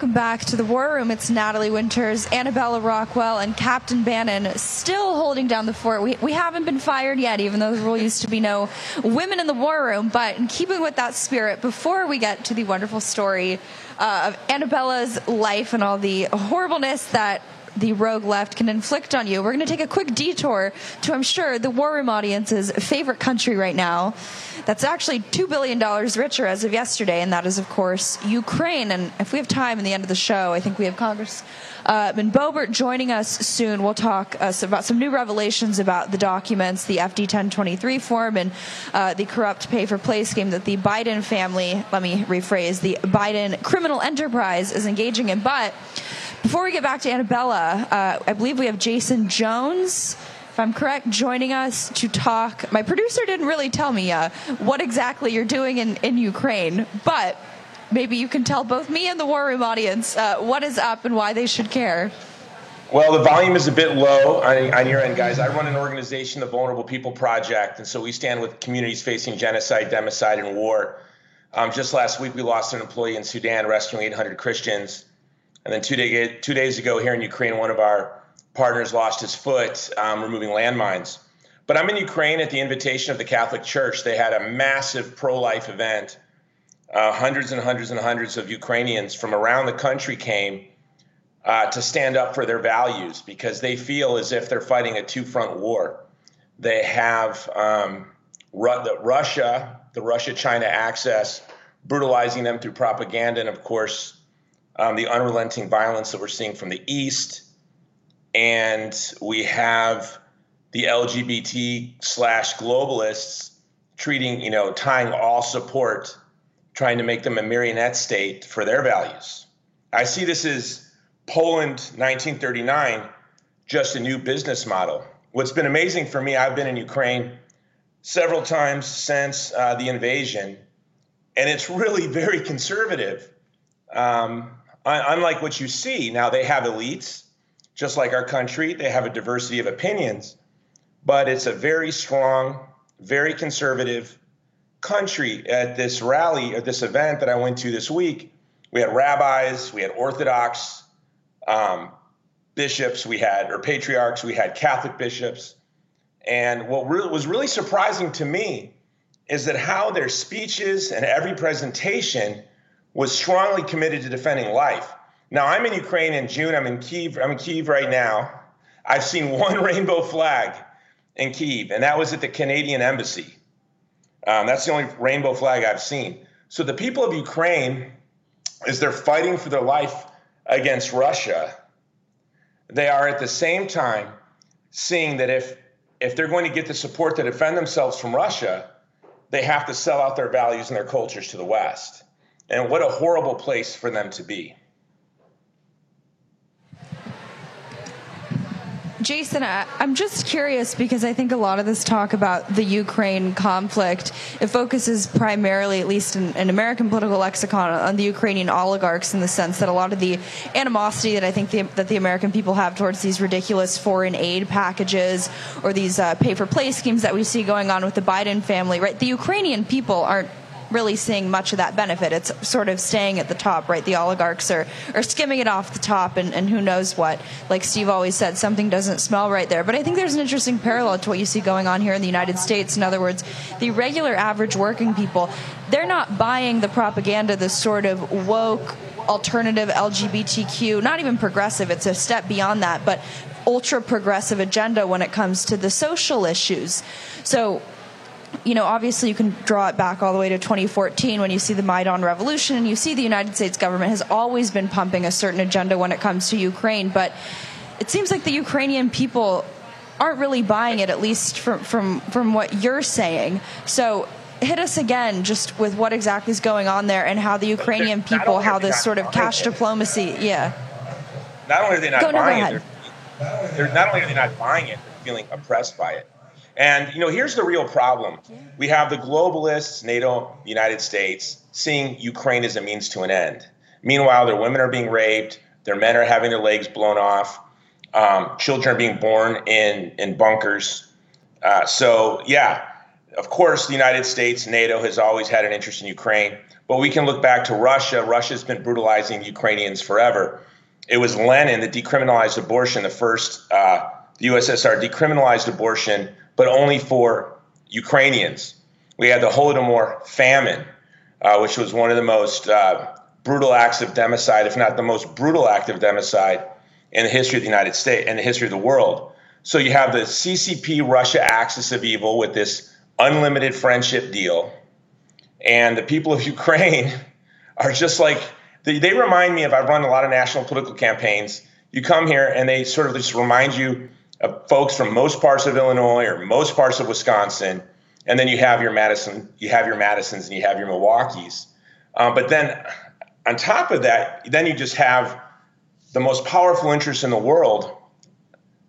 Welcome back to the War Room. It's Natalie Winters, Annabella Rockwell, and Captain Bannon still holding down the fort. We, we haven't been fired yet, even though the rule used to be no women in the War Room. But in keeping with that spirit, before we get to the wonderful story uh, of Annabella's life and all the horribleness that the rogue left can inflict on you. We're going to take a quick detour to, I'm sure, the War Room audience's favorite country right now. That's actually $2 billion richer as of yesterday, and that is, of course, Ukraine. And if we have time in the end of the show, I think we have Congressman uh, Boebert joining us soon. We'll talk uh, about some new revelations about the documents, the FD 1023 form, and uh, the corrupt pay for play scheme that the Biden family, let me rephrase, the Biden criminal enterprise is engaging in. But before we get back to Annabella, uh, I believe we have Jason Jones, if I'm correct, joining us to talk. My producer didn't really tell me uh, what exactly you're doing in, in Ukraine, but maybe you can tell both me and the War Room audience uh, what is up and why they should care. Well, the volume is a bit low on, on, your end, guys. I run an organization, the Vulnerable People Project, and so we stand with communities facing genocide, democide, and war. Um, just last week, we lost an employee in Sudan rescuing 800 Christians. And then two, day, two days ago here in Ukraine, one of our partners lost his foot um, removing landmines. But I'm in Ukraine at the invitation of the Catholic Church. They had a massive pro life event. Uh, hundreds and hundreds and hundreds of Ukrainians from around the country came uh, to stand up for their values because they feel as if they're fighting a two front war. They have um, Ru- the Russia, the Russia China axis, brutalizing them through propaganda, and of course, um, the unrelenting violence that we're seeing from the East, and we have the LGBT slash globalists treating, you know, tying all support, trying to make them a marionette state for their values. I see this as Poland 1939, just a new business model. What's been amazing for me, I've been in Ukraine several times since uh, the invasion, and it's really very conservative. Um, unlike what you see now, they have elites, just like our country. They have a diversity of opinions, but it's a very strong, very conservative country. At this rally, at this event that I went to this week, we had rabbis, we had Orthodox um, bishops, we had or patriarchs, we had Catholic bishops, and what really, was really surprising to me is that how their speeches and every presentation was strongly committed to defending life. Now I'm in Ukraine in June. I'm in Kiev. I'm in Kiev right now. I've seen one rainbow flag in Kiev, and that was at the Canadian embassy. Um, that's the only rainbow flag I've seen. So the people of Ukraine, as they're fighting for their life against Russia, they are at the same time seeing that if if they're going to get the support to defend themselves from Russia, they have to sell out their values and their cultures to the West. And what a horrible place for them to be. Jason, I'm just curious because I think a lot of this talk about the Ukraine conflict, it focuses primarily, at least in, in, American political lexicon, on the Ukrainian oligarchs in the sense that a lot of the animosity that I think the, that the American people have towards these ridiculous foreign aid packages or these uh, pay-for-play schemes that we see going on with the Biden family, right? The Ukrainian people aren't really seeing much of that benefit. It's sort of staying at the top, right? The oligarchs are, are skimming it off the top, and, and who knows what. Like Steve always said, something doesn't smell right there. But I think there's an interesting parallel to what you see going on here in the United States. In other words, the regular average working people, they're not buying the propaganda, this sort of woke, alternative LGBTQ, not even progressive, it's a step beyond that, but ultra progressive agenda when it comes to the social issues. So you know, obviously you can draw it back all the way to 2014 when you see the Maidan revolution and you see the United States government has always been pumping a certain agenda when it comes to Ukraine. But it seems like the Ukrainian people aren't really buying it, at least from, from, from what you're saying. So hit us again just with what exactly is going on there and how the Ukrainian people, how this sort of cash diplomacy, yeah. Not only are they not go, buying no, it, they're, they're, not only are they not buying it, they're feeling oppressed by it. And you know, here's the real problem: we have the globalists, NATO, the United States, seeing Ukraine as a means to an end. Meanwhile, their women are being raped, their men are having their legs blown off, um, children are being born in in bunkers. Uh, so yeah, of course, the United States, NATO has always had an interest in Ukraine. But we can look back to Russia. Russia's been brutalizing Ukrainians forever. It was Lenin that decriminalized abortion, the first, uh, the USSR decriminalized abortion, but only for Ukrainians. We had the Holodomor famine, uh, which was one of the most uh, brutal acts of democide, if not the most brutal act of democide in the history of the United States and the history of the world. So you have the CCP Russia axis of evil with this unlimited friendship deal. And the people of Ukraine are just like, they, they remind me of, I've run a lot of national political campaigns. You come here and they sort of just remind you of folks from most parts of Illinois or most parts of Wisconsin. And then you have your Madison, you have your Madisons and you have your Milwaukees. Um, but then on top of that, then you just have the most powerful interests in the world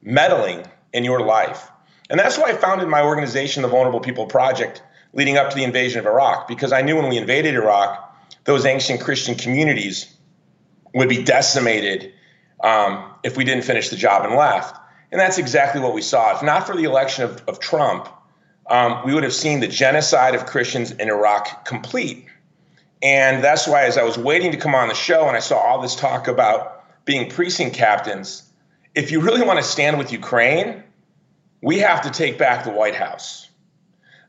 meddling in your life. And that's why I founded my organization, the Vulnerable People Project, leading up to the invasion of Iraq, because I knew when we invaded Iraq, those ancient Christian communities would be decimated um, if we didn't finish the job and left. And that's exactly what we saw. If not for the election of, of Trump, um, we would have seen the genocide of Christians in Iraq complete. And that's why, as I was waiting to come on the show and I saw all this talk about being precinct captains, if you really want to stand with Ukraine, we have to take back the White House.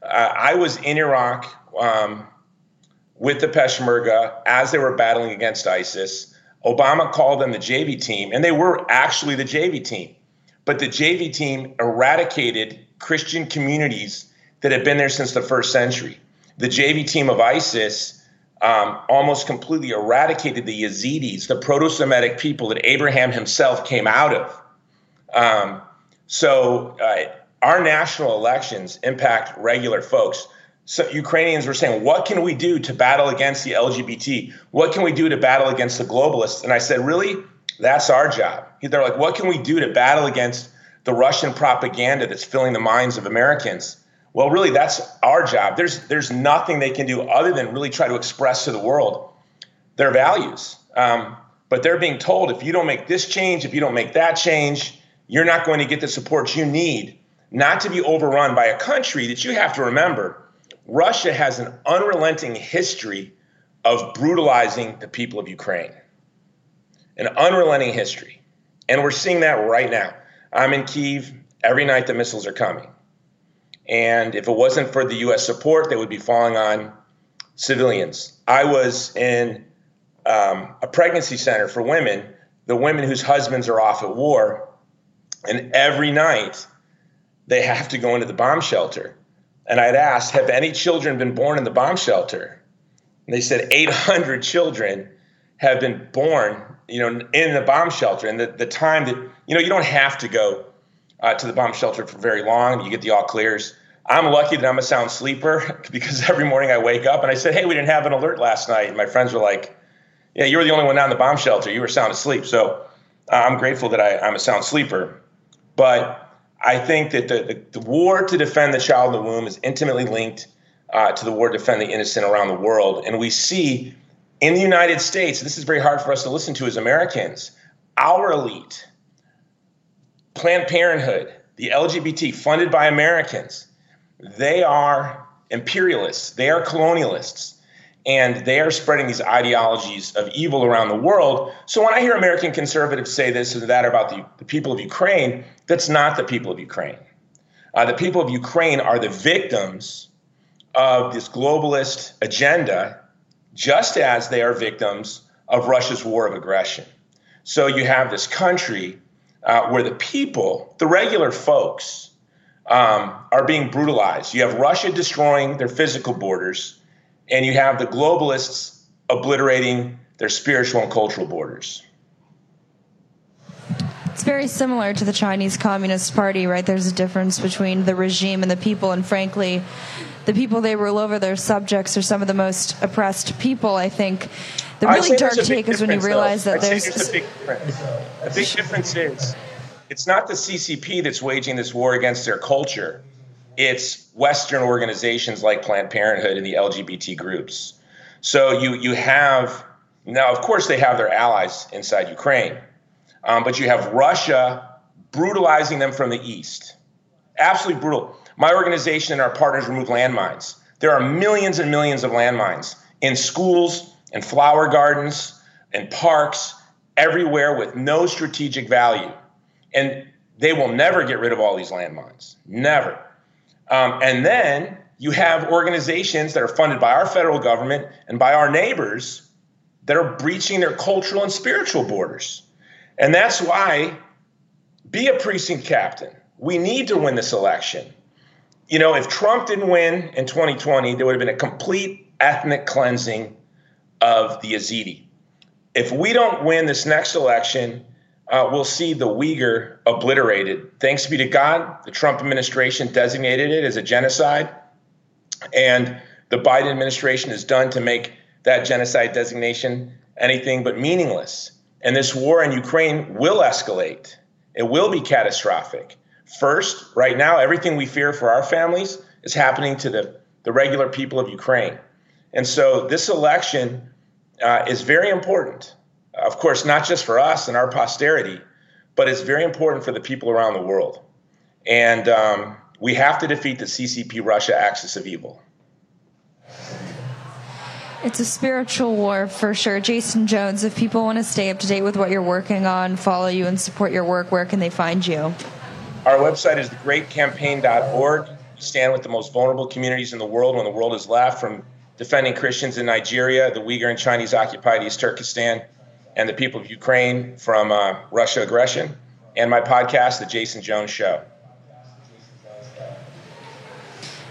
Uh, I was in Iraq um, with the Peshmerga as they were battling against ISIS. Obama called them the JV team, and they were actually the JV team. But the JV team eradicated Christian communities that had been there since the first century. The JV team of ISIS um, almost completely eradicated the Yazidis, the proto Semitic people that Abraham himself came out of. Um, so uh, our national elections impact regular folks. So Ukrainians were saying, what can we do to battle against the LGBT? What can we do to battle against the globalists? And I said, really? That's our job. They're like, what can we do to battle against the Russian propaganda that's filling the minds of Americans? Well, really, that's our job. There's there's nothing they can do other than really try to express to the world their values. Um, but they're being told if you don't make this change, if you don't make that change, you're not going to get the support you need not to be overrun by a country that you have to remember Russia has an unrelenting history of brutalizing the people of Ukraine, an unrelenting history. And we're seeing that right now. I'm in Kiev every night the missiles are coming. And if it wasn't for the US support, they would be falling on civilians. I was in um, a pregnancy center for women, the women whose husbands are off at war. And every night they have to go into the bomb shelter. And I'd asked, Have any children been born in the bomb shelter? And they said 800 children have been born, you know, in the bomb shelter. And the, the time that, you know, you don't have to go uh, to the bomb shelter for very long. You get the all clears. I'm lucky that I'm a sound sleeper because every morning I wake up and I said, Hey, we didn't have an alert last night. And my friends were like, Yeah, you were the only one down in the bomb shelter. You were sound asleep. So uh, I'm grateful that I, I'm a sound sleeper. But I think that the, the, the, war to defend the child in the womb is intimately linked uh, to the war to defend the innocent around the world. And we see in the United States, this is very hard for us to listen to as Americans, our elite, Planned Parenthood, the LGBT funded by Americans, they are imperialists, they are colonialists and they are spreading these ideologies of evil around the world. So when I hear American conservatives say this or that about the, the people of Ukraine, that's not the people of Ukraine. Uh, the people of Ukraine are the victims of this globalist agenda, just as they are victims of Russia's war of aggression. So you have this country uh, where the people, the regular folks, um, are being brutalized. You have Russia destroying their physical borders, and you have the globalists obliterating their spiritual and cultural borders. It's very similar to the Chinese Communist Party, right? There's a difference between the regime and the people, and frankly, the people they rule over, their subjects, are some of the most oppressed people. I think the really dark take is when you realize though. that I'd there's, there's a big difference. Big difference is it's not the CCP that's waging this war against their culture. It's Western organizations like Planned Parenthood and the LGBT groups. So you you have now, of course, they have their allies inside Ukraine, um, but you have Russia brutalizing them from the east. Absolutely brutal. My organization and our partners remove landmines. There are millions and millions of landmines in schools, in flower gardens, in parks, everywhere with no strategic value. And they will never get rid of all these landmines. Never. Um, and then you have organizations that are funded by our federal government and by our neighbors that are breaching their cultural and spiritual borders. And that's why be a precinct captain. We need to win this election. You know, if Trump didn't win in 2020, there would have been a complete ethnic cleansing of the Yazidi. If we don't win this next election, uh, we'll see the Uyghur obliterated. Thanks be to God, the Trump administration designated it as a genocide. And the Biden administration has done to make that genocide designation anything but meaningless. And this war in Ukraine will escalate, it will be catastrophic. First, right now, everything we fear for our families is happening to the, the regular people of Ukraine. And so this election uh, is very important. Of course, not just for us and our posterity, but it's very important for the people around the world. And um, we have to defeat the CCP Russia axis of evil. It's a spiritual war for sure. Jason Jones, if people want to stay up to date with what you're working on, follow you, and support your work, where can they find you? Our website is thegreatcampaign.org. We stand with the most vulnerable communities in the world when the world is left, from defending Christians in Nigeria, the Uyghur and Chinese occupied East Turkestan, and the people of Ukraine from uh, Russia aggression, and my podcast, The Jason Jones Show.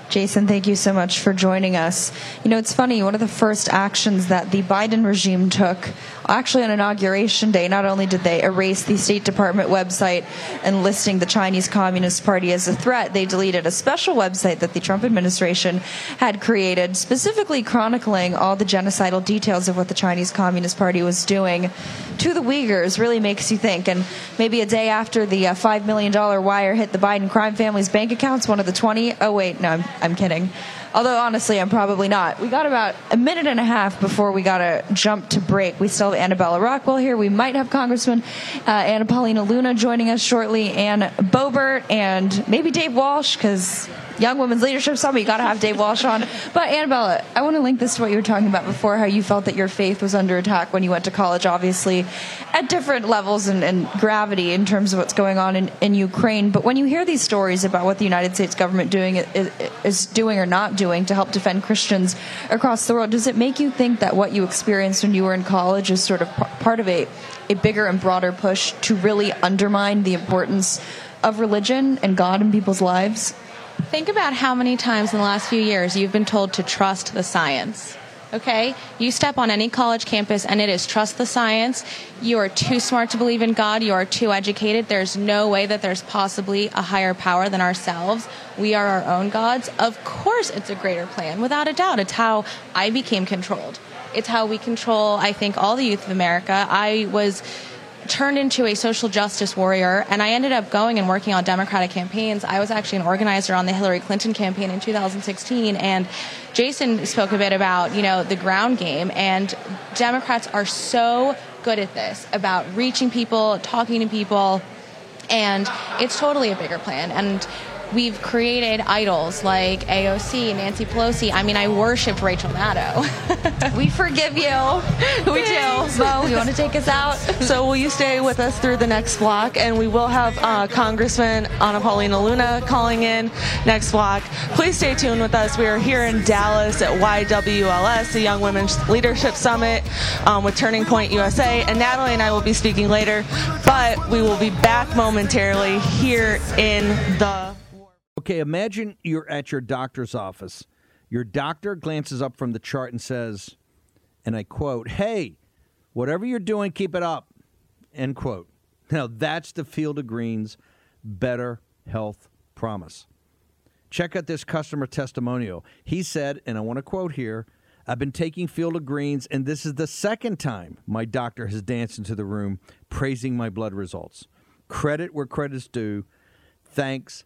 Jason, thank you so much for joining us. You know, it's funny, one of the first actions that the Biden regime took, actually on inauguration day, not only did they erase the State Department website and listing the Chinese Communist Party as a threat, they deleted a special website that the Trump administration had created, specifically chronicling all the genocidal details of what the Chinese Communist Party was doing to the Uyghurs. Really makes you think. And maybe a day after the uh, $5 million wire hit the Biden crime family's bank accounts, one of the 20, oh, wait, no, I'm I'm kidding. Although honestly, I'm probably not. We got about a minute and a half before we got to jump to break. We still have Annabella Rockwell here. We might have Congressman uh, Anna Paulina Luna joining us shortly, and Boebert, and maybe Dave Walsh because Young Women's Leadership Summit. You got to have Dave Walsh on. But Annabella, I want to link this to what you were talking about before, how you felt that your faith was under attack when you went to college, obviously, at different levels and, and gravity in terms of what's going on in, in, Ukraine. But when you hear these stories about what the United States government doing is, is doing or not doing to help defend Christians across the world, does it make you think that what you experienced when you were in college is sort of part of a, a bigger and broader push to really undermine the importance of religion and God in people's lives? Think about how many times in the last few years you've been told to trust the science. Okay? You step on any college campus and it is trust the science. You are too smart to believe in God. You are too educated. There's no way that there's possibly a higher power than ourselves. We are our own gods. Of course, it's a greater plan. Without a doubt. It's how I became controlled. It's how we control, I think, all the youth of America. I was turned into a social justice warrior, and I ended up going and working on Democratic campaigns. I was actually an organizer on the Hillary Clinton campaign in 2016, and Jason spoke a bit about you know the ground game, and Democrats are so good at this about reaching people, talking to people, and it's totally a bigger plan. And we've created idols like AOC, Nancy Pelosi. I mean, I worshipped Rachel Maddow. we forgive you. We do. Bo, you want to take us out? So will you stay with us through the next block? And we will have uh, Congressman Anna Paulina Luna calling in next block. Please stay tuned with us. We are here in Dallas at YWLS, the Young Women's Leadership Summit um, with Turning Point USA. And Natalie and I will be speaking later, but we will be back momentarily here in the Okay, imagine you're at your doctor's office. Your doctor glances up from the chart and says, and I quote, Hey, whatever you're doing, keep it up. End quote. Now, that's the Field of Greens Better Health Promise. Check out this customer testimonial. He said, and I want to quote here I've been taking Field of Greens, and this is the second time my doctor has danced into the room praising my blood results. Credit where credit's due. Thanks,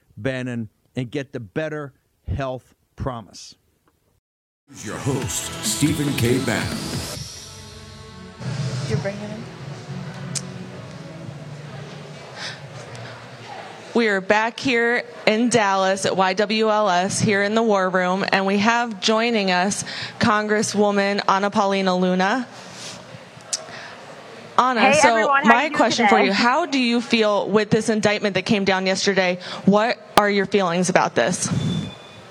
Bannon, and get the better health promise. Here's your host, Stephen K. Bannon. You're bringing it. We are back here in Dallas at YWLS here in the War Room, and we have joining us Congresswoman Anna Paulina Luna. Anna, Hey, so everyone, my question for you: How do you feel with this indictment that came down yesterday? What are your feelings about this?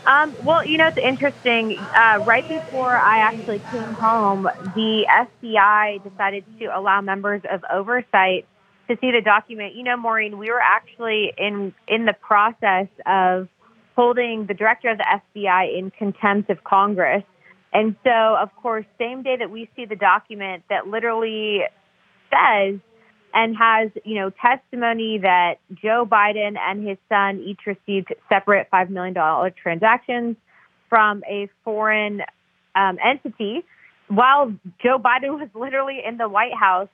Um, well, you know, it's interesting. Uh, right before I actually came home, the FBI decided to allow members of oversight to see the document. You know, Maureen, we were actually in in the process of holding the director of the FBI in contempt of Congress. And so, of course, same day that we see the document that literally says and has, you know, testimony that Joe Biden and his son each received separate $5 million transactions from a foreign um, entity while Joe Biden was literally in the White House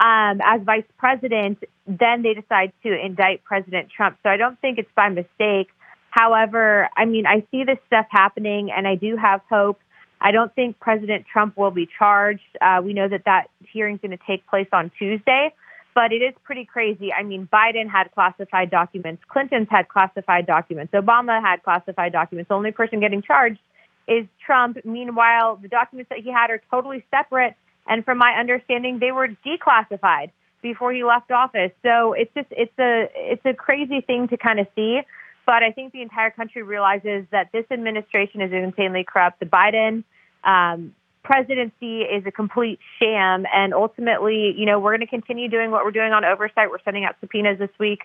um, as vice president, then they decide to indict President Trump. So I don't think it's by mistake. However, I mean, I see this stuff happening and I do have hope. I don't think President Trump will be charged. Uh, we know that that hearing's going to take place on Tuesday, but it is pretty crazy. I mean, Biden had classified documents, Clinton's had classified documents, Obama had classified documents. The only person getting charged is Trump. Meanwhile, the documents that he had are totally separate, and from my understanding, they were declassified before he left office. So it's just it's a it's a crazy thing to kind of see. But I think the entire country realizes that this administration is insanely corrupt. The Biden um, presidency is a complete sham, and ultimately, you know, we're going to continue doing what we're doing on oversight. We're sending out subpoenas this week,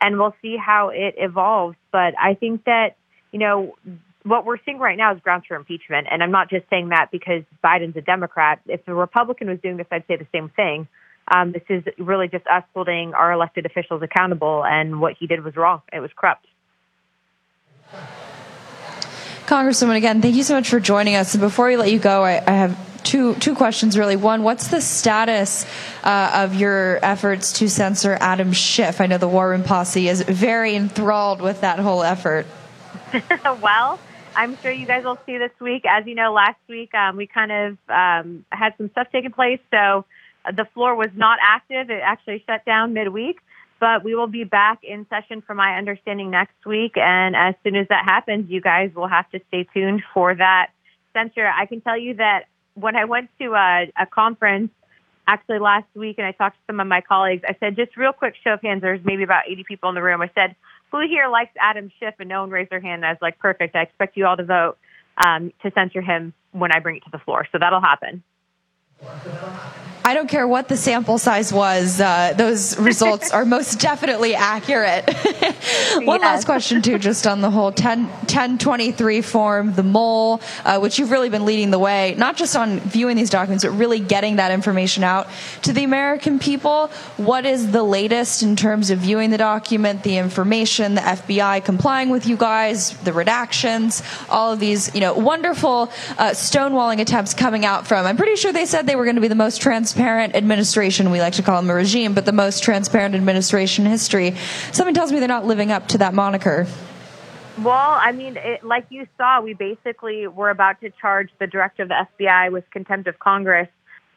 and we'll see how it evolves. But I think that you know what we're seeing right now is grounds for impeachment, and I'm not just saying that because Biden's a Democrat. If a Republican was doing this, I'd say the same thing. Um, this is really just us holding our elected officials accountable, and what he did was wrong. It was corrupt. Congresswoman, again, thank you so much for joining us. And before we let you go, I, I have two two questions really. One, what's the status uh, of your efforts to censor Adam Schiff? I know the War Room Posse is very enthralled with that whole effort. well, I'm sure you guys will see this week. As you know, last week um, we kind of um, had some stuff taking place, so the floor was not active. It actually shut down midweek. But we will be back in session, from my understanding, next week. And as soon as that happens, you guys will have to stay tuned for that censure. I can tell you that when I went to a, a conference actually last week and I talked to some of my colleagues, I said, just real quick show of hands, there's maybe about 80 people in the room. I said, who here likes Adam Schiff? And no one raised their hand. I was like, perfect. I expect you all to vote um, to censure him when I bring it to the floor. So that'll happen. I don't care what the sample size was, uh, those results are most definitely accurate. One yes. last question, too, just on the whole 10, 1023 form, the mole, uh, which you've really been leading the way, not just on viewing these documents, but really getting that information out to the American people. What is the latest in terms of viewing the document, the information, the FBI complying with you guys, the redactions, all of these, you know, wonderful uh, stonewalling attempts coming out from? I'm pretty sure they said they were going to be the most transparent administration. We like to call them a regime, but the most transparent administration in history. Something tells me they're not living up to that moniker. Well, I mean, it, like you saw, we basically were about to charge the director of the FBI with contempt of Congress.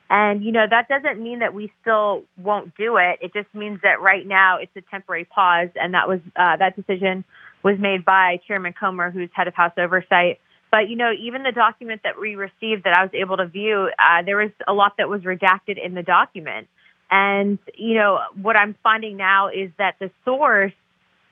And, you know, that doesn't mean that we still won't do it. It just means that right now it's a temporary pause. And that was, uh, that decision was made by Chairman Comer, who's head of House Oversight. But, you know, even the document that we received that I was able to view, uh, there was a lot that was redacted in the document. And, you know, what I'm finding now is that the source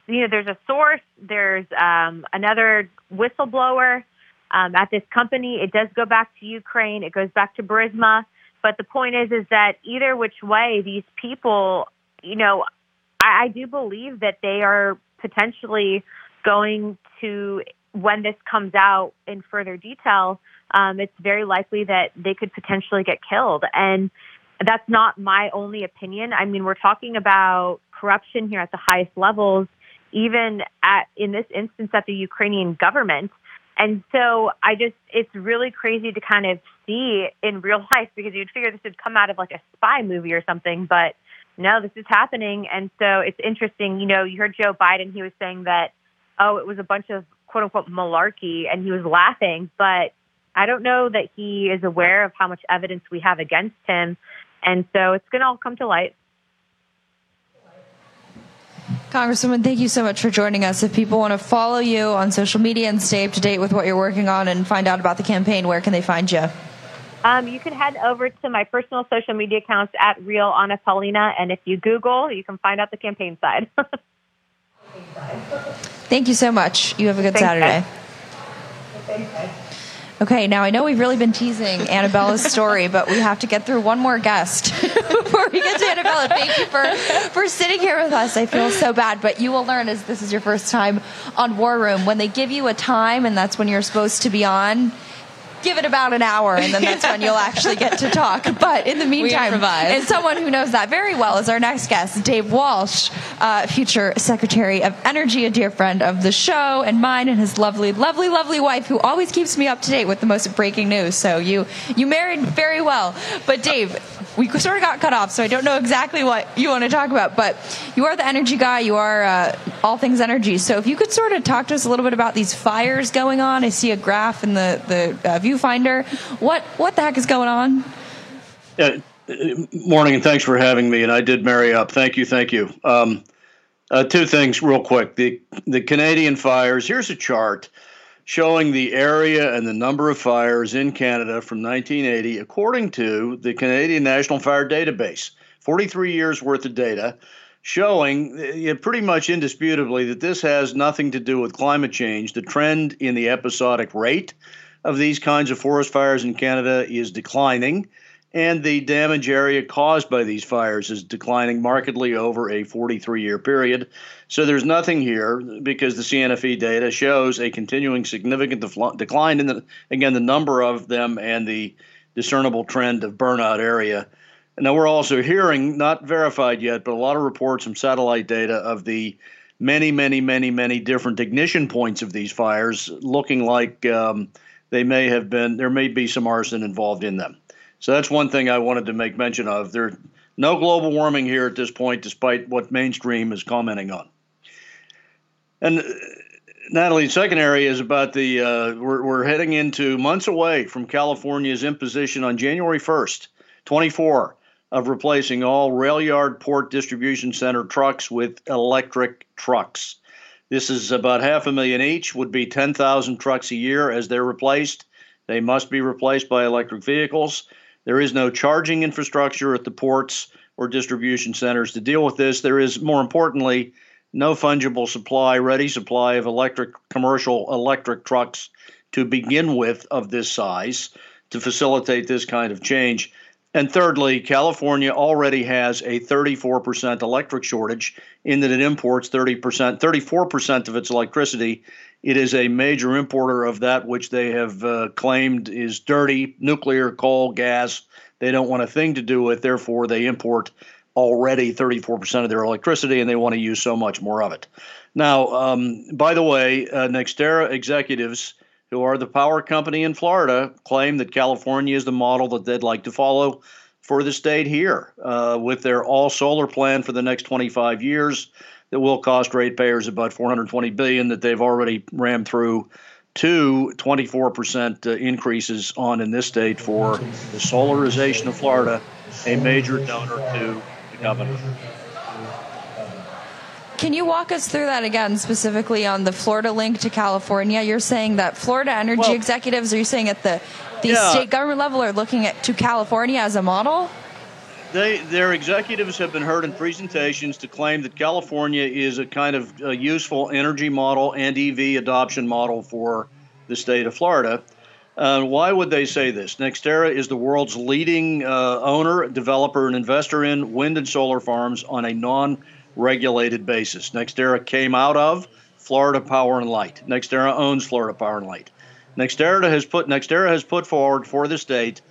you know, there's a source, there's um, another whistleblower um, at this company. It does go back to Ukraine. It goes back to Burisma. But the point is, is that either which way, these people, you know, I, I do believe that they are potentially going to, when this comes out in further detail, um, it's very likely that they could potentially get killed. And that's not my only opinion. I mean, we're talking about corruption here at the highest levels even at in this instance at the Ukrainian government. And so I just it's really crazy to kind of see in real life because you'd figure this would come out of like a spy movie or something, but no, this is happening. And so it's interesting, you know, you heard Joe Biden, he was saying that, oh, it was a bunch of quote unquote malarkey and he was laughing, but I don't know that he is aware of how much evidence we have against him. And so it's going to all come to light. Congresswoman, thank you so much for joining us. If people want to follow you on social media and stay up to date with what you're working on and find out about the campaign, where can they find you? Um, you can head over to my personal social media accounts at Real Anna Paulina, and if you Google, you can find out the campaign side. Thank you so much. You have a good Thanks, Saturday. Okay, now I know we've really been teasing Annabella's story, but we have to get through one more guest before we get to Annabella. Thank you for, for sitting here with us. I feel so bad, but you will learn as this is your first time on War Room. When they give you a time and that's when you're supposed to be on, give it about an hour, and then that's when you'll actually get to talk. But in the meantime, and someone who knows that very well is our next guest, Dave Walsh, uh, future Secretary of Energy, a dear friend of the show and mine, and his lovely, lovely, lovely wife, who always keeps me up to date with the most breaking news. So you you married very well. But Dave, we sort of got cut off, so I don't know exactly what you want to talk about. But you are the energy guy. You are uh, all things energy. So if you could sort of talk to us a little bit about these fires going on. I see a graph in the the uh, viewfinder. What what the heck is going on? Morning, and thanks for having me. And I did marry up. Thank you, thank you. Um, uh, two things, real quick. The the Canadian fires. Here's a chart showing the area and the number of fires in Canada from 1980, according to the Canadian National Fire Database. 43 years worth of data showing uh, pretty much indisputably that this has nothing to do with climate change. The trend in the episodic rate of these kinds of forest fires in Canada is declining, and the damage area caused by these fires is declining markedly over a 43 year period. So there's nothing here because the CNFE data shows a continuing significant decline in the again the number of them and the discernible trend of burnout area. Now we're also hearing, not verified yet, but a lot of reports from satellite data of the many, many, many, many different ignition points of these fires, looking like um, they may have been there may be some arson involved in them. So that's one thing I wanted to make mention of. There's no global warming here at this point, despite what mainstream is commenting on. And uh, Natalie, second area is about the uh, we're, we're heading into months away from California's imposition on January 1st, 24, of replacing all rail yard port distribution center trucks with electric trucks. This is about half a million each, would be 10,000 trucks a year as they're replaced. They must be replaced by electric vehicles. There is no charging infrastructure at the ports or distribution centers to deal with this. There is, more importantly, no fungible supply, ready supply of electric commercial electric trucks to begin with of this size to facilitate this kind of change. And thirdly, California already has a 34% electric shortage in that it imports 30%, 34% of its electricity. It is a major importer of that which they have uh, claimed is dirty nuclear, coal, gas. They don't want a thing to do with, therefore, they import already 34% of their electricity and they want to use so much more of it. Now, um, by the way, uh, NextEra executives who are the power company in Florida, claim that California is the model that they'd like to follow for the state here uh, with their all solar plan for the next 25 years that will cost ratepayers about 420 billion that they've already rammed through two 24% uh, increases on in this state for the solarization of Florida, a major donor to Can you walk us through that again, specifically on the Florida link to California? You're saying that Florida energy well, executives, are you saying at the, the yeah. state government level, are looking at to California as a model? They, their executives have been heard in presentations to claim that California is a kind of a useful energy model and EV adoption model for the state of Florida. Uh, why would they say this? NextEra is the world's leading uh, owner, developer, and investor in wind and solar farms on a non regulated basis. NextEra came out of Florida Power and Light. NextEra owns Florida Power and Light. NextEra has put NextEra has put forward for the state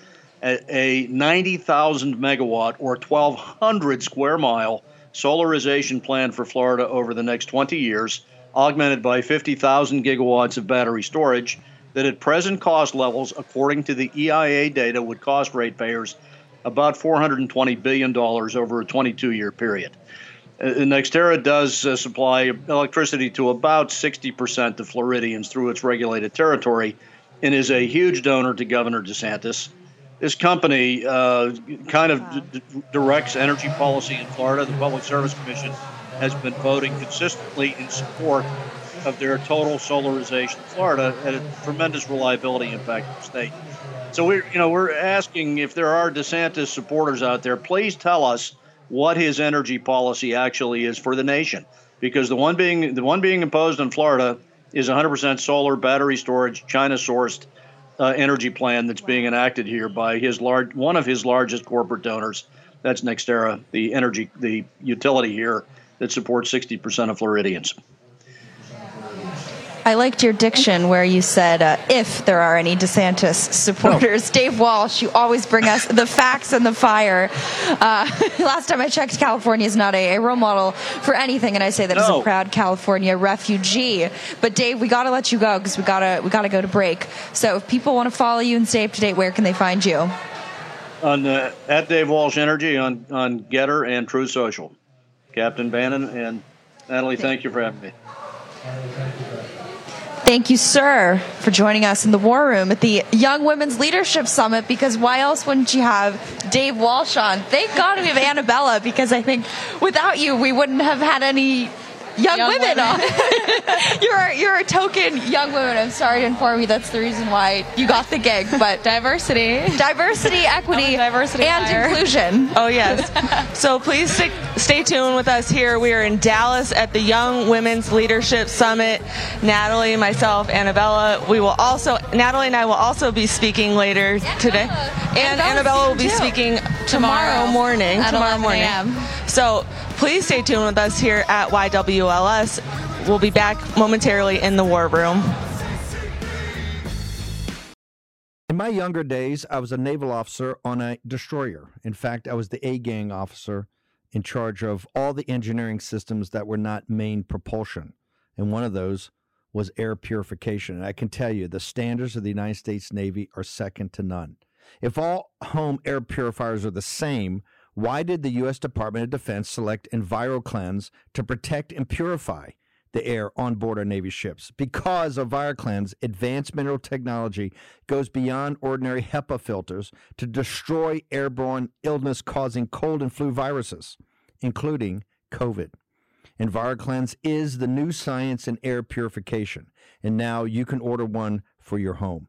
a, a 90,000 megawatt or 1,200 square mile solarization plan for Florida over the next 20 years, augmented by 50,000 gigawatts of battery storage. That at present cost levels, according to the EIA data, would cost ratepayers about $420 billion over a 22 year period. Uh, NextEra does uh, supply electricity to about 60% of Floridians through its regulated territory and is a huge donor to Governor DeSantis. This company uh, kind of d- directs energy policy in Florida. The Public Service Commission has been voting consistently in support of their total solarization Florida at a tremendous reliability impact in the state. So we're, you know, we're asking if there are DeSantis supporters out there, please tell us what his energy policy actually is for the nation. Because the one being the one being imposed in Florida is 100% solar battery storage, China sourced uh, energy plan that's being enacted here by his large one of his largest corporate donors. That's NextEra, the energy the utility here that supports 60% of Floridians. I liked your diction where you said, uh, if there are any DeSantis supporters. Oh. Dave Walsh, you always bring us the facts and the fire. Uh, last time I checked, California is not a, a, role model for anything, and I say that no. as a proud California refugee. But Dave, we got to let you go because we gotta we gotta go to break. So if people want to follow you and stay up to date, where can they find you? On uh, at Dave Walsh Energy on on GETTR and Truth Social. Captain Bannon and Natalie, thank you for having me. Thank you, sir, for joining us in the War Room at the Young Women's Leadership Summit. Because why else wouldn't you have Dave Walsh on? Thank God we have Annabella, because I think without you, we wouldn't have had any young, young women, women. you're you're a token young woman. I'm sorry to inform you that's the reason why you got the gig. But diversity, diversity, equity, diversity, and hire. inclusion. Oh yes. so please stick, stay tuned with us here. We are in Dallas at the Young Women's Leadership Summit. Natalie, myself, Annabella. We will also Natalie and I will also be speaking later today, and Annabella will be too. speaking tomorrow, tomorrow morning. tomorrow morning. So please stay tuned with us here at YWLS. We'll be back momentarily in the war room. In my younger days, I was a naval officer on a destroyer. In fact, I was the A gang officer in charge of all the engineering systems that were not main propulsion. And one of those was air purification. And I can tell you, the standards of the United States Navy are second to none. If all home air purifiers are the same, why did the U.S. Department of Defense select EnviroKlenz to protect and purify the air on board our Navy ships? Because EnviroKlenz advanced mineral technology goes beyond ordinary HEPA filters to destroy airborne illness causing cold and flu viruses, including COVID. EnviroKlenz is the new science in air purification, and now you can order one for your home.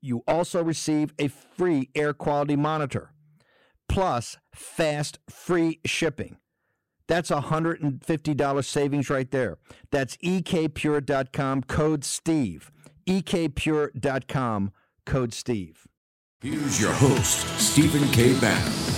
You also receive a free air quality monitor plus fast free shipping. That's a $150 savings right there. That's ekpure.com code STEVE. ekpure.com code STEVE. Here's your host, Stephen K. Bannon.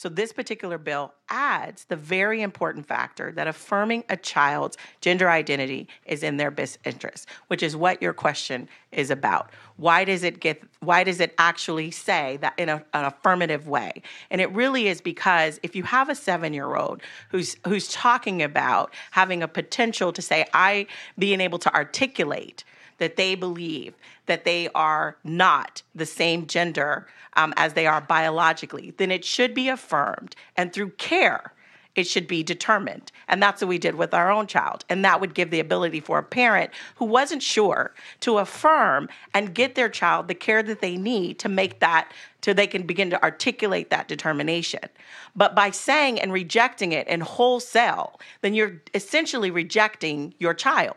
So, this particular bill adds the very important factor that affirming a child's gender identity is in their best interest, which is what your question is about. Why does it get? Why does it actually say that in a, an affirmative way? And it really is because if you have a seven-year-old who's who's talking about having a potential to say, "I," being able to articulate that they believe that they are not the same gender um, as they are biologically, then it should be affirmed. And through care, it should be determined. And that's what we did with our own child. And that would give the ability for a parent who wasn't sure to affirm and get their child the care that they need to make that till they can begin to articulate that determination. But by saying and rejecting it in wholesale, then you're essentially rejecting your child.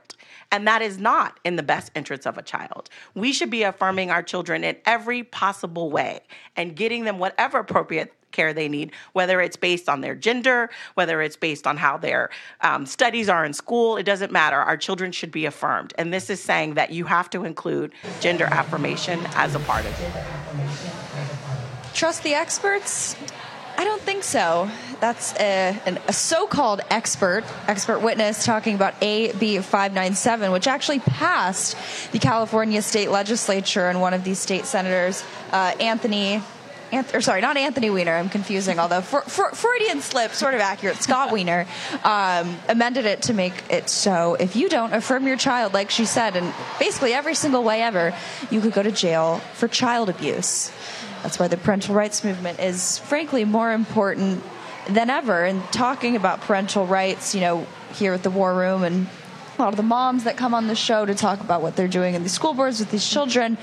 And that is not in the best interest of a child. We should be affirming our children in every possible way and getting them whatever appropriate care they need, whether it's based on their gender, whether it's based on how their um, studies are in school, it doesn't matter. Our children should be affirmed. And this is saying that you have to include gender affirmation as a part of it. Trust the experts? I don't think so. That's a, an, a, so-called expert, expert witness, talking about AB 597, which actually passed the California state legislature, and one of these state senators, uh, Anthony. Anth- or sorry, not Anthony Weiner. I'm confusing. Although for, for, Freudian slip, sort of accurate. Scott Wiener um, amended it to make it so if you don't affirm your child, like she said, in basically every single way ever, you could go to jail for child abuse. That's why the parental rights movement is, frankly, more important than ever. And talking about parental rights, you know, here at the War Room and a lot of the moms that come on the show to talk about what they're doing in the school boards with these children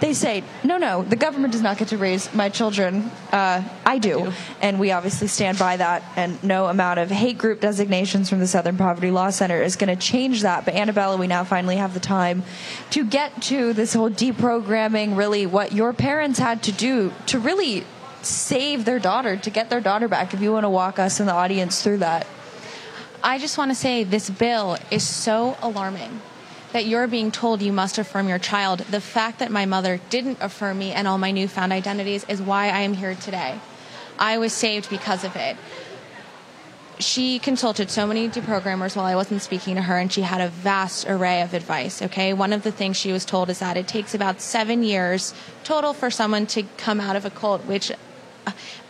they say, no, no, the government does not get to raise my children. Uh, I do. And we obviously stand by that. And no amount of hate group designations from the Southern Poverty Law Center is going to change that. But Annabella, we now finally have the time to get to this whole deprogramming, really what your parents had to do to really save their daughter, to get their daughter back. If you want to walk us in the audience through that. I just want to say this bill is so alarming that you're being told you must affirm your child. The fact that my mother didn't affirm me and all my newfound identities is why I am here today. I was saved because of it. She consulted so many deprogrammers while I wasn't speaking to her, and she had a vast array of advice. Okay, one of the things she was told is that it takes about seven years total for someone to come out of a cult, which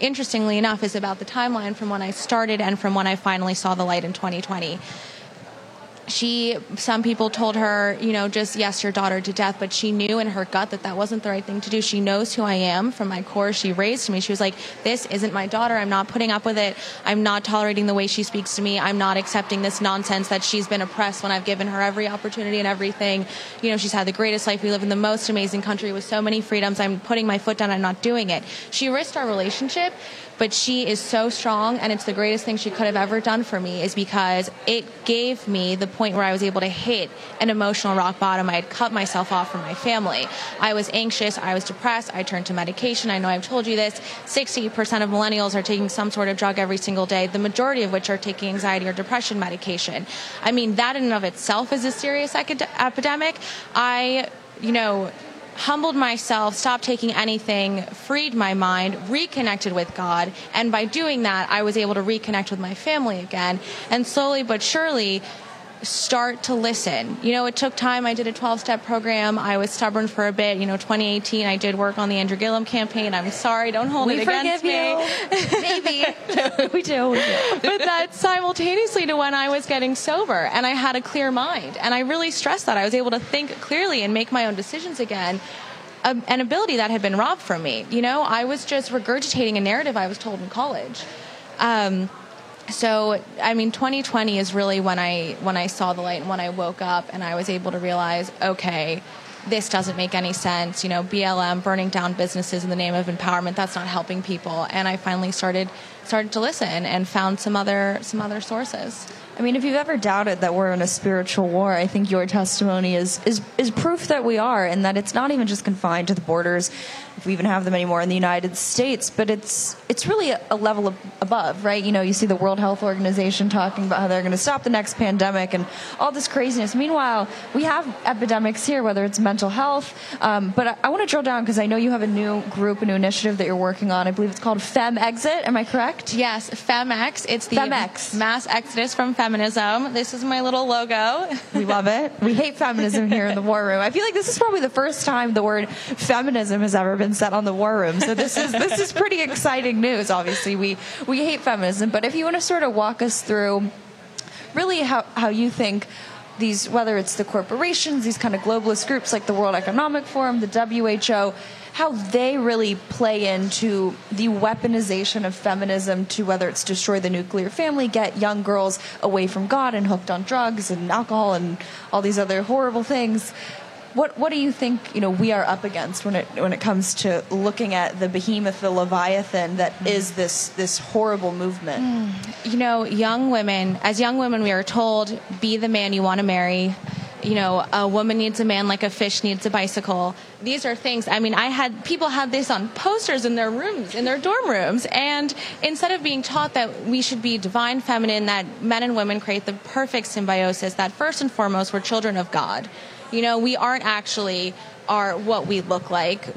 interestingly enough, is about the timeline from when I started and from when I finally saw the light in 2020 she some people told her you know just yes your daughter to death but she knew in her gut that that wasn't the right thing to do. She knows who i am from my core. She raised me. She was like this isn't my daughter. I'm not putting up with it. I'm not tolerating the way she speaks to me. I'm not accepting this nonsense that she's been oppressed when i've given her every opportunity and everything. You know she's had the greatest life. We live in the most amazing country with so many freedoms. I'm putting my foot down. I'm not doing it. She risked our relationship but she is so strong and it's the greatest thing she could have ever done for me is because it gave me the point where I was able to hit an emotional rock bottom. I had cut myself off from my family. I was anxious, I was depressed, I turned to medication. I know I've told you this. 60% of millennials are taking some sort of drug every single day, the majority of which are taking anxiety or depression medication. I mean, that in and of itself is a serious epidemic. I you know, humbled myself, stopped taking anything, freed my mind, reconnected with God. And by doing that, I was able to reconnect with my family again. And slowly but surely, start to listen. You know, it took time. I did a 12 step program. I was stubborn for a bit. You know, 2018, I did work on the Andrew Gillum campaign. I'm sorry, don't hold we it against me. Maybe. we do. We do. But that's simultaneously to when I was getting sober and I had a clear mind. And I really stressed that. I was able to think clearly and make my own decisions again. an ability that had been robbed from me. You know, I was just regurgitating a narrative I was told in college. Um, so i mean 2020 is really when i when i saw the light and when i woke up and i was able to realize okay this doesn't make any sense. You know, BLM burning down businesses in the name of empowerment, that's not helping people. And I finally started started to listen and found some other some other sources. I mean, if you've ever doubted that we're in a spiritual war, I think your testimony is, is, is proof that we are, and that it's not even just confined to the borders, if we even have them anymore in the United States, but it's it's really a, a level of, above, right? You know, you see the World Health Organization talking about how they're going to stop the next pandemic and all this craziness. Meanwhile, we have epidemics here, whether it's mental health, um, but I, I want to drill down because I know you have a new group, a new initiative that you're working on. I believe it's called Fem Exit. Am I correct? Yes, FemX. It's the FemX. mass exodus from feminism. This is my little logo. We love it. We hate feminism here in the war room. I feel like this is probably the first time the word feminism has ever been said on the war room. So this is this is pretty exciting news. Obviously, we we hate feminism, but if you want to sort of walk us through really how how you think these whether it's the corporations, these kind of globalist groups like the World Economic Forum, the WHO, how they really play into the weaponization of feminism to whether it's destroy the nuclear family, get young girls away from God and hooked on drugs and alcohol and all these other horrible things. What what do you think you know we are up against when it when it comes to looking at the behemoth, the leviathan that mm. is this this horrible movement? Mm. you know, young women, as young women, we are told, be the man you want to marry. You know, a woman needs a man like a fish needs a bicycle. These are things, I mean, I had people had this on posters in their rooms, in their dorm rooms. And instead of being taught that we should be divine feminine, that men and women create the perfect symbiosis, that first and foremost, we're children of God. You know, we aren't actually are what we look like.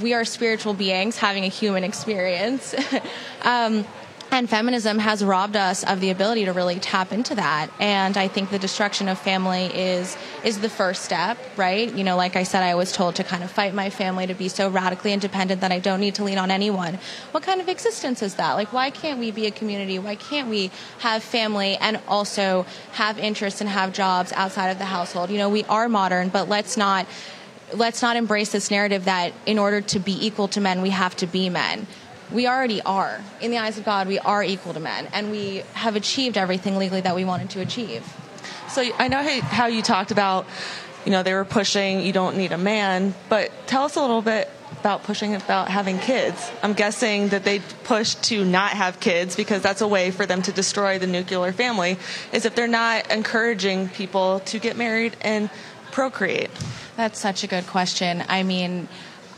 We are spiritual beings having a human experience. um, and feminism has robbed us of the ability to really tap into that. And I think the destruction of family is is the first step, right? You know, like I said, I was told to kind of fight my family to be so radically independent that I don't need to lean on anyone. What kind of existence is that? Like, why can't we be a community? Why can't we have family and also have interests and have jobs outside of the household? You know, we are modern, but let's not let's not embrace this narrative that in order to be equal to men, we have to be men. We already are. In the eyes of God, we are equal to men, and we have achieved everything legally that we wanted to achieve. So I know how- you talked about, you know, they were pushing you don't need a man, but tell us a little bit about pushing about having kids. I'm guessing that they push to not have kids because that's a way for them to destroy the nuclear family. Is if they're not encouraging people to get married and procreate. That's such a good question. I mean,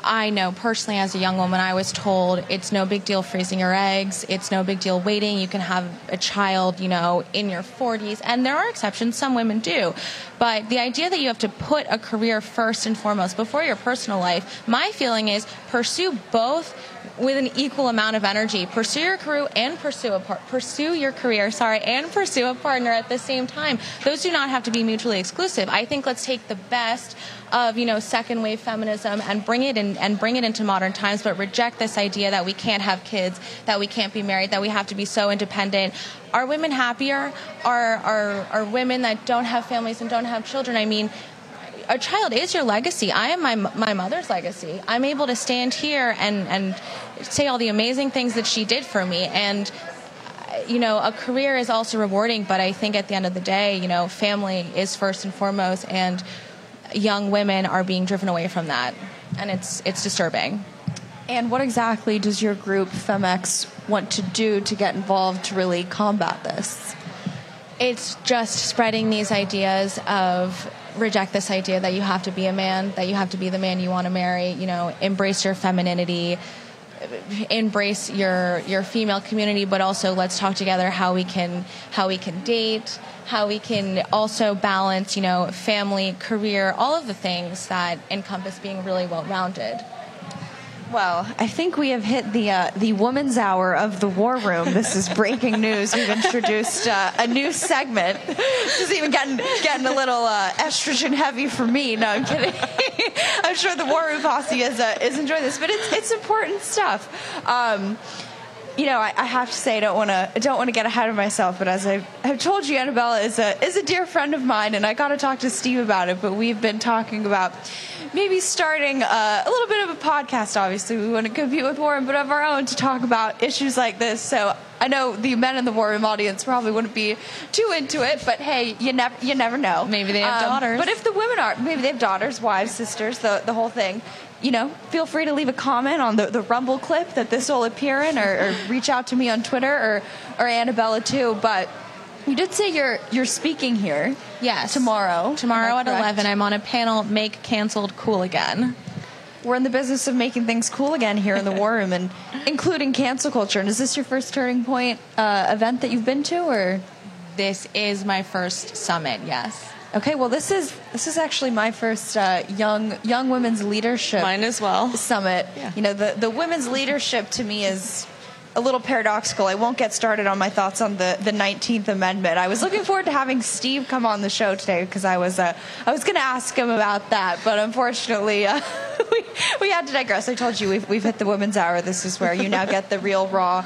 I know personally as a young woman, I was told it's no big deal freezing your eggs. It's no big deal waiting. You can have a child, you know, in your 40s. And there are exceptions. Some women do. But the idea that you have to put a career first and foremost before your personal life, my feeling is pursue both with an equal amount of energy. Pursue your career and pursue a par- pursue your career, sorry, and pursue a partner at the same time. Those do not have to be mutually exclusive. I think let's take the best of you know second wave feminism and bring it in and bring it into modern times, but reject this idea that we can't have kids, that we can't be married, that we have to be so independent. Are women happier? Are are are women that don't have families and don't have children? I mean a child is your legacy. I am my my mother's legacy. I'm able to stand here and and say all the amazing things that she did for me and you know a career is also rewarding but i think at the end of the day you know family is first and foremost and young women are being driven away from that and it's it's disturbing And what exactly does your group FemX want to do to get involved to really combat this? it's just spreading these ideas of reject this idea that you have to be a man, that you have to be the man you want to marry, you know, embrace your femininity, embrace your your female community, but also let's talk together how we can how we can date, how we can also balance, you know, family, career, all of the things that encompass being really well rounded. Well, I think we have hit the uh, the woman's hour of the war room. This is breaking news. We've introduced uh, a new segment. This is even getting getting a little uh, estrogen heavy for me. No, I'm kidding. I'm sure the war room posse is uh, is enjoying this, but it's it's important stuff. Um, you know, I, I have to say, I don't want to, I don't want to get ahead of myself. But as I have told you, Annabella is a is a dear friend of mine, and I got to talk to Steve about it. But we've been talking about maybe starting a, a little bit of a podcast. Obviously, we want to compete with Warren, but of our own to talk about issues like this. So I know the men in the war room audience probably wouldn't be too into it, but hey, you never you never know. Maybe they have Um, daughters. But if the women are, maybe they have daughters, wives, sisters, the the whole thing. You know, feel free to leave a comment on the, the Rumble clip that this will appear in, or, or reach out to me on Twitter or or Annabella too. But you did say you're you're speaking here. Yes. Tomorrow. Tomorrow at? 11, I'm on a panel, Make Canceled Cool Again. We're in the business of making things cool again here in the War Room, and including cancel culture. And is this your first Turning Point uh, event that you've been to, or This is my first summit, yes. Okay, well, this is this is actually my first uh, young young women's leadership. Mine as well. Summit. You know, the the women's leadership to me is a little paradoxical. I won't get started on my thoughts on the the Nineteenth Amendment. I was looking forward to having Steve come on the show today because I was uh, I was going to ask him about that, but unfortunately. Uh, we, we had to digress. I told you we've, we've hit the women's hour. This is where you now get the real raw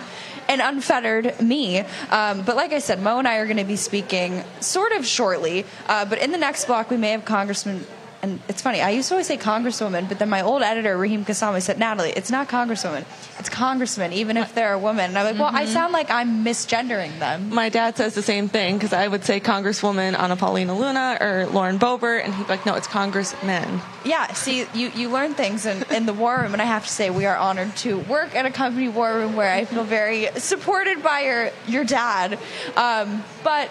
and unfettered me. Um, but like I said, Mo and I are going to be speaking sort of shortly. Uh, but in the next block, we may have Congressman. And it's funny, I used to always say Congresswoman, but then my old editor, Raheem Kassam, said, Natalie, it's not Congresswoman, it's Congressman, even if they're a woman. And I'm like, well, I sound like I'm misgendering them. My dad says the same thing because I would say Congresswoman Anna Paulina Luna or Lauren Boebert, and he'd be like, no, it's Congressmen. Yeah, see, you, you learn things in, in the war room, and I have to say, we are honored to work at a company war room where I feel very supported by your your dad. Um, but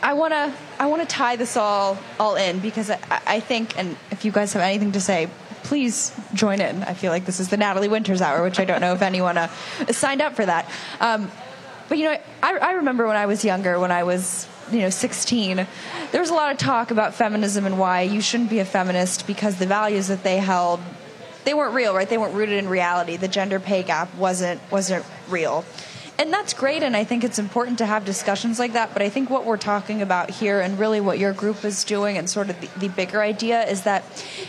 I want to I want to tie this all all in because I, I think, and if you guys have anything to say, please join in. I feel like this is the Natalie Winters hour, which I don't know if anyone uh, signed up for that. Um, but you know, I, I remember when I was younger, when I was you know 16, there was a lot of talk about feminism and why you shouldn't be a feminist because the values that they held they weren't real, right? They weren't rooted in reality. The gender pay gap wasn't wasn't real. And that's great, and I think it's important to have discussions like that. But I think what we're talking about here, and really what your group is doing, and sort of the, the bigger idea, is that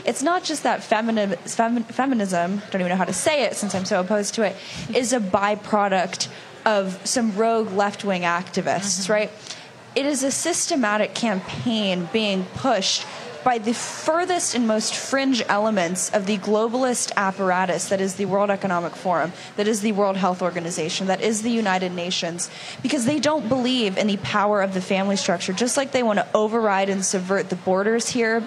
it's not just that femini- fem- feminism, don't even know how to say it since I'm so opposed to it, is a byproduct of some rogue left wing activists, mm-hmm. right? It is a systematic campaign being pushed by the furthest and most fringe elements of the globalist apparatus that is the World Economic Forum, that is the World Health Organization, that is the United Nations, because they don't believe in the power of the family structure, just like they want to override and subvert the borders here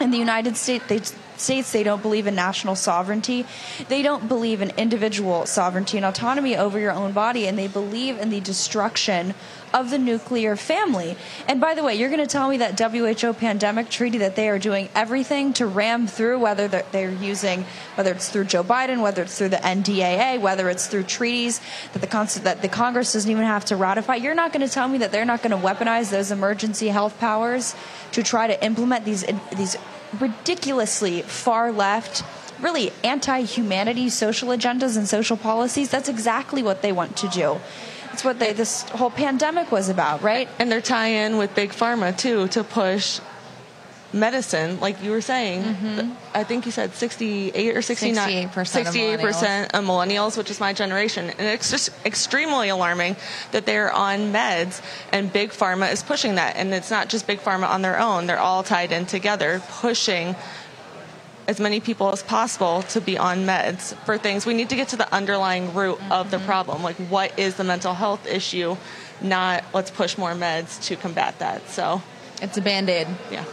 in the United States. They, States, they don't believe in national sovereignty. They don't believe in individual sovereignty and autonomy over your own body, and they believe in the destruction of the nuclear family. And by the way, you're going to tell me that WHO pandemic treaty that they are doing everything to ram through, whether they're, they're using, whether it's through Joe Biden, whether it's through the NDAA, whether it's through treaties that the that the Congress doesn't even have to ratify. You're not going to tell me that they're not going to weaponize those emergency health powers to try to implement these these ridiculously far left really anti-humanity social agendas and social policies that's exactly what they want to do that's what they this whole pandemic was about right And they're tying in with Big Pharma too to push medicine, like you were saying. Mm-hmm. I think you said 68 or 69. 68% of 68% of millennials, which is my generation. And it's just extremely alarming that they're on meds and Big Pharma is pushing that. And it's not just Big Pharma on their own, they're all tied in together, pushing as many people as possible to be on meds for things. We need to get to the underlying root of the mm-hmm. problem. Like, what is the mental health issue? Not let's push more meds to combat that. So, It's a band aid. yeah.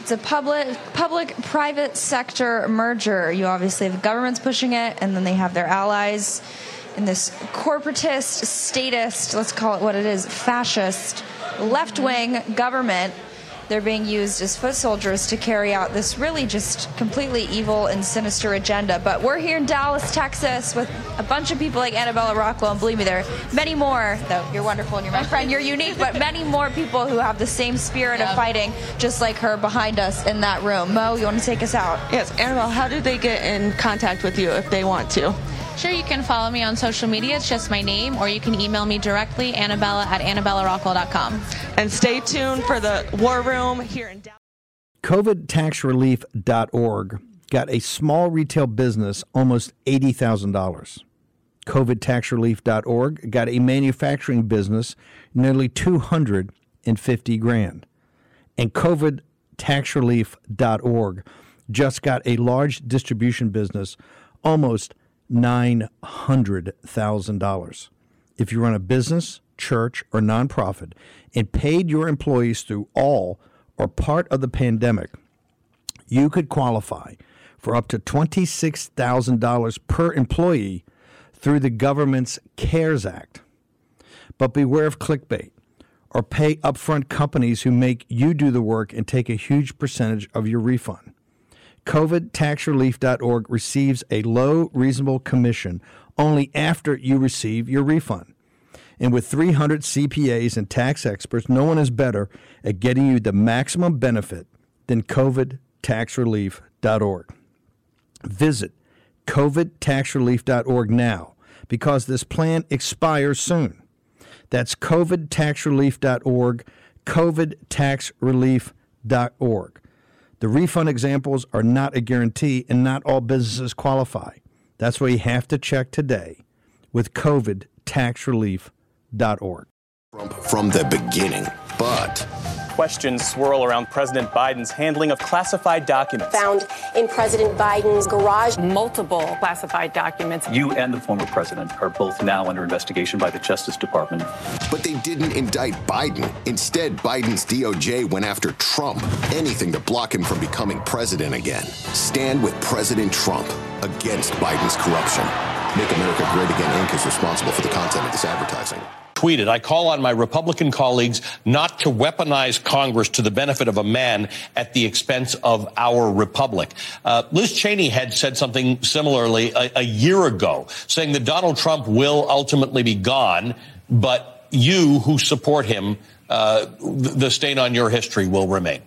it's a public public private sector merger you obviously have the government's pushing it and then they have their allies in this corporatist statist let's call it what it is fascist mm-hmm. left-wing government they're being used as foot soldiers to carry out this really just completely evil and sinister agenda. But we're here in Dallas, Texas, with a bunch of people like Annabella Rockwell, and believe me, there are many more. Though you're wonderful and you're my friend, you're unique, but many more people who have the same spirit of fighting, just like her behind us in that room. Mo, you want to take us out? Yes, Annabelle, how do they get in contact with you if they want to? Sure, you can follow me on social media. It's just my name, or you can email me directly, Annabella at AnnabellaRockwell.com. And stay tuned for the War Room here in Dallas. COVIDTaxRelief.org got a small retail business almost $80,000. COVIDTaxRelief.org got a manufacturing business nearly 250 grand. And COVIDTaxRelief.org just got a large distribution business almost $900,000. if you run a business, church, or nonprofit and paid your employees through all or part of the pandemic, you could qualify for up to $26,000 per employee through the government's CARES Act. But beware of clickbait or pay upfront companies who make you do the work and take a huge percentage of your refund. COVIDTaxRelief.org receives a low, reasonable commission only after you receive your refund. And with 300 CPAs and tax experts, no one is better at getting you the maximum benefit than COVIDTaxRelief.org. Visit COVIDTaxRelief.org now because this plan expires soon. That's COVIDTaxRelief.org, COVIDTaxRelief.org. The refund examples are not a guarantee and not all businesses qualify. That's why you have to check today with COVIDTaxRelief.org. From the beginning, but questions swirl around President Biden's handling of classified documents. Found in President Biden's garage multiple classified documents. You and the former president are both now under investigation by the Justice Department. But they didn't indict Biden. Instead, Biden's DOJ went after Trump, anything to block him from becoming president again. Stand with President Trump against Biden's corruption. Make America Great Again Inc. is responsible for the content of this advertising tweeted, I call on my Republican colleagues not to weaponize Congress to the benefit of a man at the expense of our republic. Uh, Liz Cheney had said something similarly a, a year ago, saying that Donald Trump will ultimately be gone, but you who support him, uh, the stain on your history will remain.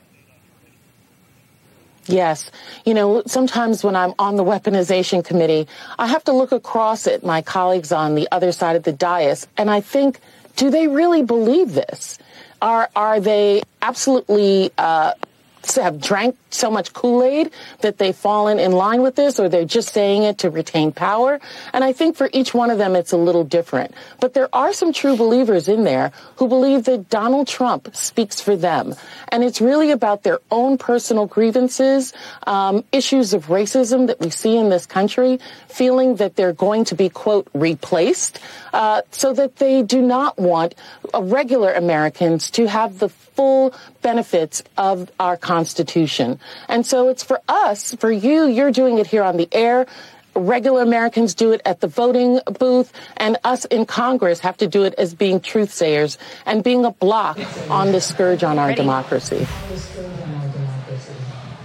Yes. You know, sometimes when I'm on the weaponization committee, I have to look across at my colleagues on the other side of the dais, and I think, do they really believe this? Are, are they absolutely, uh, have drank so much Kool-Aid that they've fallen in line with this or they're just saying it to retain power. And I think for each one of them, it's a little different. But there are some true believers in there who believe that Donald Trump speaks for them. And it's really about their own personal grievances, um, issues of racism that we see in this country, feeling that they're going to be, quote, replaced, uh, so that they do not want uh, regular Americans to have the full benefits of our Constitution. And so it's for us, for you, you're doing it here on the air. Regular Americans do it at the voting booth, and us in Congress have to do it as being truth sayers and being a block on the scourge on our Ready? democracy.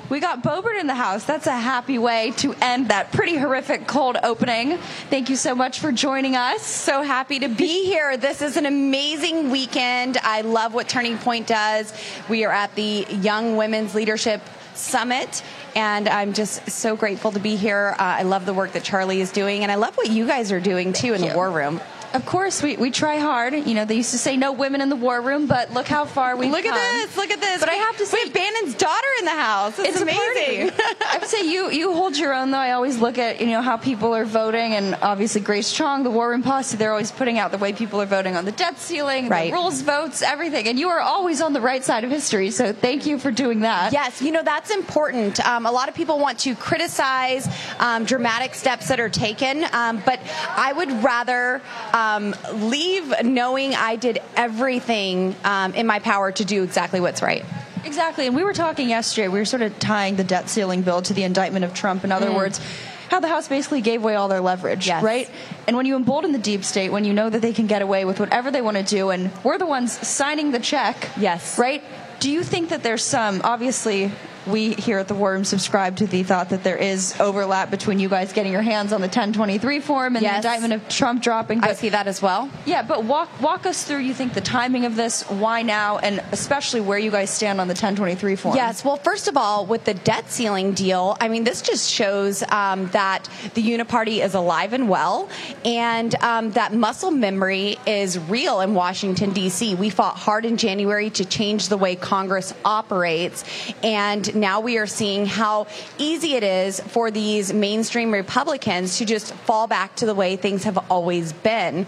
We got Boebert in the house. That's a happy way to end that pretty horrific cold opening. Thank you so much for joining us. So happy to be here. This is an amazing weekend. I love what Turning Point does. We are at the Young Women's Leadership Summit. And I'm just so grateful to be here. Uh, I love the work that Charlie is doing, and I love what you guys are doing too in the war room of course, we, we try hard. You know, they used to say no women in the war room, but look how far we've Look come. at this! Look at this! But we, I have to say, we have Bannon's daughter in the house. It's, it's amazing. I would say you you hold your own though. I always look at you know how people are voting, and obviously Grace Chong, the War Room Posse, they're always putting out the way people are voting on the debt ceiling, right. the rules votes, everything, and you are always on the right side of history. So thank you for doing that. Yes, you know that's important. Um, a lot of people want to criticize um, dramatic steps that are taken, um, but I would rather um, leave knowing I did everything um, in my power to do exactly what's right. Exactly. And we were talking yesterday, we were sort of tying the debt ceiling bill to the indictment of Trump. In other mm. words, how the House basically gave away all their leverage, yes. right? And when you embolden the deep state, when you know that they can get away with whatever they want to do, and we're the ones signing the check, yes, right? Do you think that there's some, obviously, we here at the War Room subscribe to the thought that there is overlap between you guys getting your hands on the 1023 form and yes. the indictment of Trump dropping. But, I see that as well. Yeah, but walk walk us through. You think the timing of this, why now, and especially where you guys stand on the 1023 form. Yes. Well, first of all, with the debt ceiling deal, I mean, this just shows um, that the Uniparty is alive and well, and um, that muscle memory is real in Washington D.C. We fought hard in January to change the way Congress operates, and now we are seeing how easy it is for these mainstream Republicans to just fall back to the way things have always been.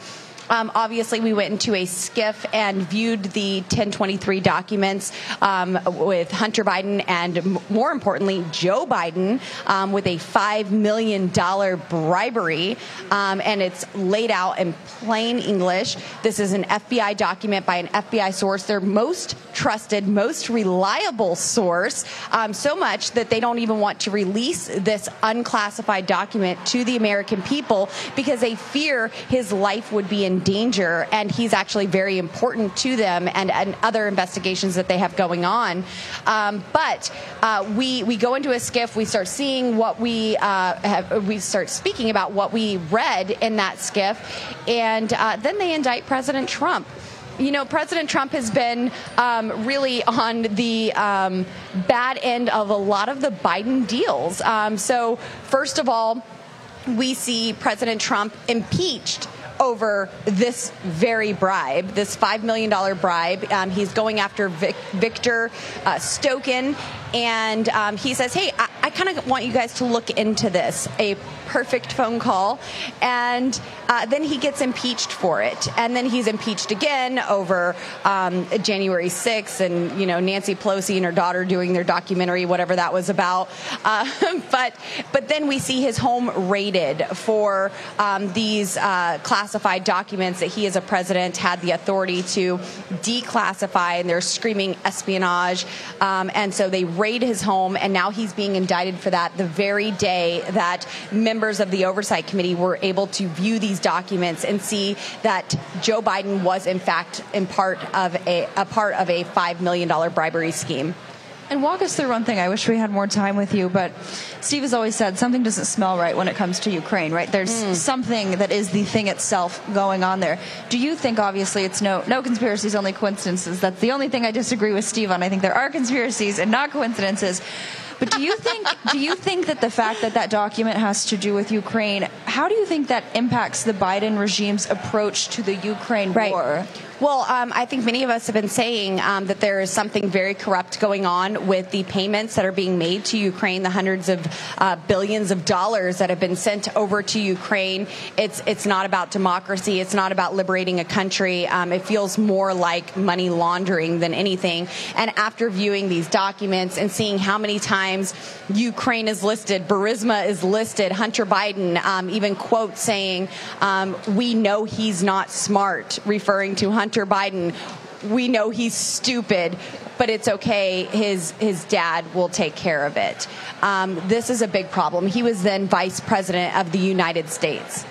Um, obviously, we went into a SCIF and viewed the 1023 documents um, with Hunter Biden and, more importantly, Joe Biden um, with a $5 million bribery. Um, and it's laid out in plain English. This is an FBI document by an FBI source, their most trusted, most reliable source, um, so much that they don't even want to release this unclassified document to the American people because they fear his life would be in danger. And he's actually very important to them and, and other investigations that they have going on. Um, but uh, we, we go into a SCIF, we start seeing what we uh, have, we start speaking about what we read in that SCIF, and uh, then they indict President Trump you know, President Trump has been um, really on the um, bad end of a lot of the Biden deals. Um, so, first of all, we see President Trump impeached over this very bribe, this $5 million bribe. Um, he's going after Vic, Victor uh, Shokin, and um, he says, Hey, I, I kind of want you guys to look into this. A perfect phone call. And uh, then he gets impeached for it. And then he's impeached again over um, January 6th and, you know, Nancy Pelosi and her daughter doing their documentary, whatever that was about. Uh, but, but then we see his home raided for um, these uh, classified documents that he, as a president, had the authority to declassify. And they're screaming espionage. Um, and so they raid his home, and now he's being indicted for that the very day that members of the Oversight Committee were able to view these documents and see that Joe Biden was, in fact, in part of a, a part of a $5 million bribery scheme. And walk us through one thing. I wish we had more time with you, but Steve has always said something doesn't smell right when it comes to Ukraine, right? There's mm. something that is the thing itself going on there. Do you think, obviously, it's no no conspiracies, only coincidences? That's the only thing I disagree with Steve on. I think there are conspiracies and not coincidences. But do you think do you think that the fact that that document has to do with Ukraine, how do you think that impacts the Biden regime's approach to the Ukraine right. war? Well, um, I think many of us have been saying um, that there is something very corrupt going on with the payments that are being made to Ukraine, the hundreds of uh, billions of dollars that have been sent over to Ukraine. It's it's not about democracy. It's not about liberating a country. Um, it feels more like money laundering than anything. And after viewing these documents and seeing how many times Ukraine is listed, Burisma is listed, Hunter Biden um, even quotes saying, um, "We know he's not smart," referring to Hunter. Hunter Biden, we know he's stupid, but it's okay. His his dad will take care of it. Um, this is a big problem. He was then vice president of the United States.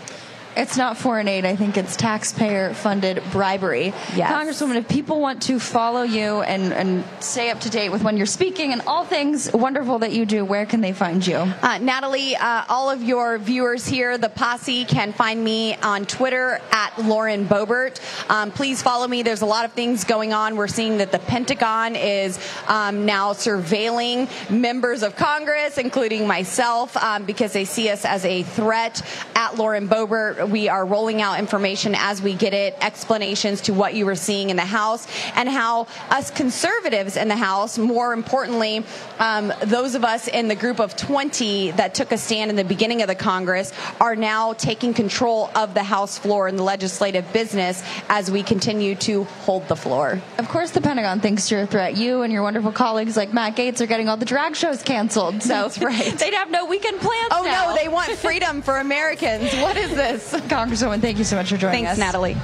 It's not foreign aid. I think it's taxpayer funded bribery. Yes. Congresswoman, if people want to follow you and, and stay up to date with when you're speaking and all things wonderful that you do, where can they find you? Uh, Natalie, uh, all of your viewers here, the posse, can find me on Twitter at Lauren Boebert. Um, please follow me. There's a lot of things going on. We're seeing that the Pentagon is um, now surveilling members of Congress, including myself, um, because they see us as a threat. At Lauren Boebert, we are rolling out information as we get it, explanations to what you were seeing in the House, and how us conservatives in the House, more importantly, um, those of us in the group of 20 that took a stand in the beginning of the Congress, are now taking control of the House floor and the legislative business as we continue to hold the floor. Of course, the Pentagon thinks you're a threat. You and your wonderful colleagues like Matt Gaetz are getting all the drag shows canceled. So That's right. they'd have no weekend plans. Oh now. no, they want freedom for Americans. What is this? Congresswoman, thank you so much for joining Thanks, us. Natalie.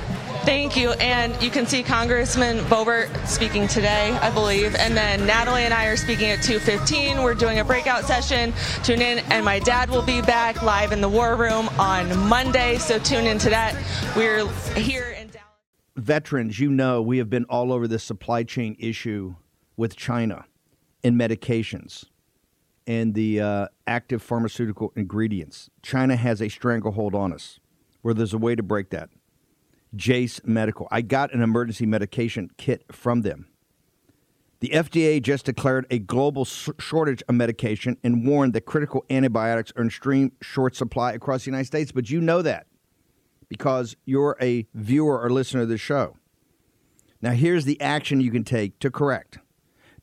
Thank you. And you can see Congressman Boebert speaking today, I believe. And then Natalie and I are speaking at 2.15. We're doing a breakout session. Tune in. And my dad will be back live in the War Room on Monday. So tune into that. We're here in Dallas. Veterans, you know, we have been all over this supply chain issue with China in medications and the uh, active pharmaceutical ingredients. China has a stranglehold on us where there's a way to break that. Jase Medical. I got an emergency medication kit from them. The FDA just declared a global shortage of medication and warned that critical antibiotics are in extreme short supply across the United States. But you know that because you're a viewer or listener of the show. Now, here's the action you can take to correct.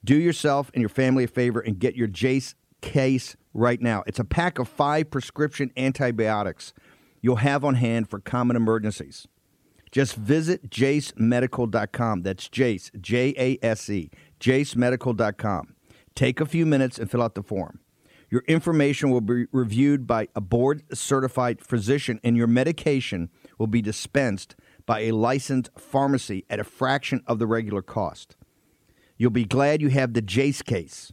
Do yourself and your family a favor and get your Jase case right now. It's a pack of five prescription antibiotics you'll have on hand for common emergencies. Just visit jasemedical.com. That's Jase, J A S E, jasemedical.com. Take a few minutes and fill out the form. Your information will be reviewed by a board certified physician, and your medication will be dispensed by a licensed pharmacy at a fraction of the regular cost. You'll be glad you have the Jase case.